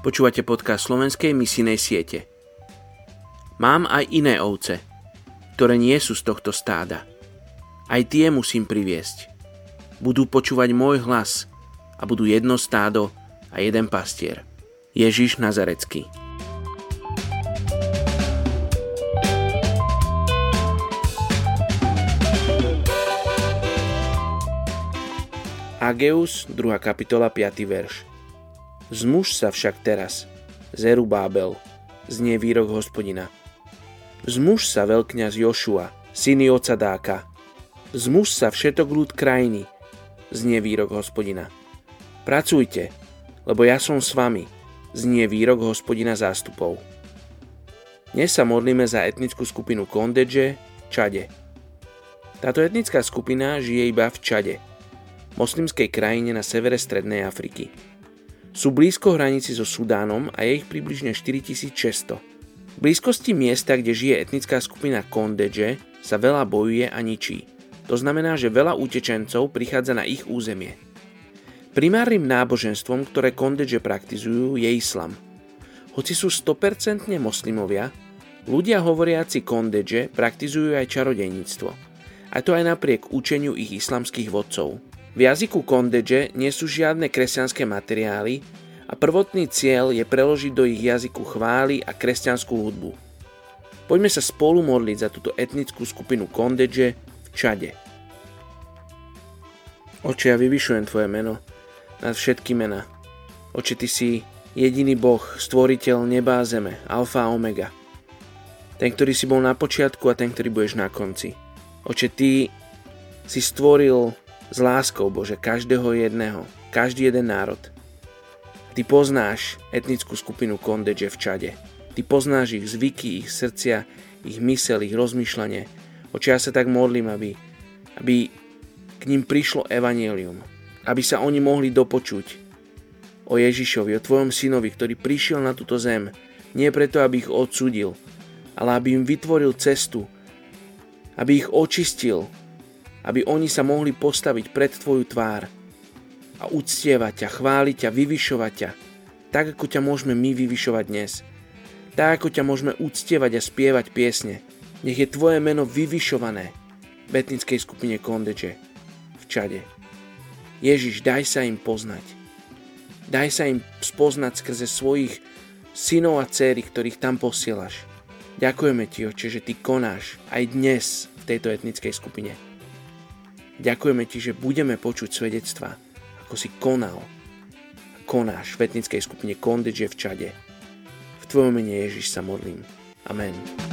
Počúvate podcast slovenskej misijnej siete. Mám aj iné ovce, ktoré nie sú z tohto stáda. Aj tie musím priviesť. Budú počúvať môj hlas a budú jedno stádo a jeden pastier. Ježiš Nazarecký. Ageus, 2. kapitola, 5. verš. Zmuž sa však teraz, Zerubábel, znie výrok hospodina. Zmuž sa veľkňaz Jošua, syny Ocadáka. Zmuž sa všetok ľud krajiny, znie výrok hospodina. Pracujte, lebo ja som s vami, znie výrok hospodina zástupov. Dnes sa modlíme za etnickú skupinu Kondedže v Čade. Táto etnická skupina žije iba v Čade, moslimskej krajine na severe Strednej Afriky. Sú blízko hranici so Sudánom a je ich približne 4600. V blízkosti miesta, kde žije etnická skupina Kondedže, sa veľa bojuje a ničí. To znamená, že veľa utečencov prichádza na ich územie. Primárnym náboženstvom, ktoré Kondedže praktizujú, je islam. Hoci sú 100% moslimovia, ľudia hovoriaci Kondedže praktizujú aj čarodejníctvo. A to aj napriek učeniu ich islamských vodcov – v jazyku kondedže nie sú žiadne kresťanské materiály a prvotný cieľ je preložiť do ich jazyku chvály a kresťanskú hudbu. Poďme sa spolu modliť za túto etnickú skupinu kondedže v Čade. Oče, ja vyvyšujem Tvoje meno nad všetky mena. Oče, Ty si jediný Boh, stvoriteľ neba a zeme, alfa a omega. Ten, ktorý si bol na počiatku a ten, ktorý budeš na konci. Oče, Ty si stvoril s láskou, Bože, každého jedného, každý jeden národ. Ty poznáš etnickú skupinu Kondedže v Čade. Ty poznáš ich zvyky, ich srdcia, ich mysel, ich rozmýšľanie. Oči ja sa tak modlím, aby, aby k ním prišlo evanelium. Aby sa oni mohli dopočuť o Ježišovi, o Tvojom synovi, ktorý prišiel na túto zem. Nie preto, aby ich odsudil, ale aby im vytvoril cestu, aby ich očistil, aby oni sa mohli postaviť pred Tvoju tvár a uctievať ťa, chváliť ťa, vyvyšovať ťa, tak ako ťa môžeme my vyvyšovať dnes. Tak ako ťa môžeme uctievať a spievať piesne. Nech je Tvoje meno vyvyšované v etnickej skupine Kondeče v Čade. Ježiš, daj sa im poznať. Daj sa im spoznať skrze svojich synov a céry, ktorých tam posielaš. Ďakujeme Ti, Oče, že Ty konáš aj dnes v tejto etnickej skupine. Ďakujeme Ti, že budeme počuť svedectva, ako si konal konáš v etnickej skupine Kondedže v Čade. V Tvojom mene Ježiš sa modlím. Amen.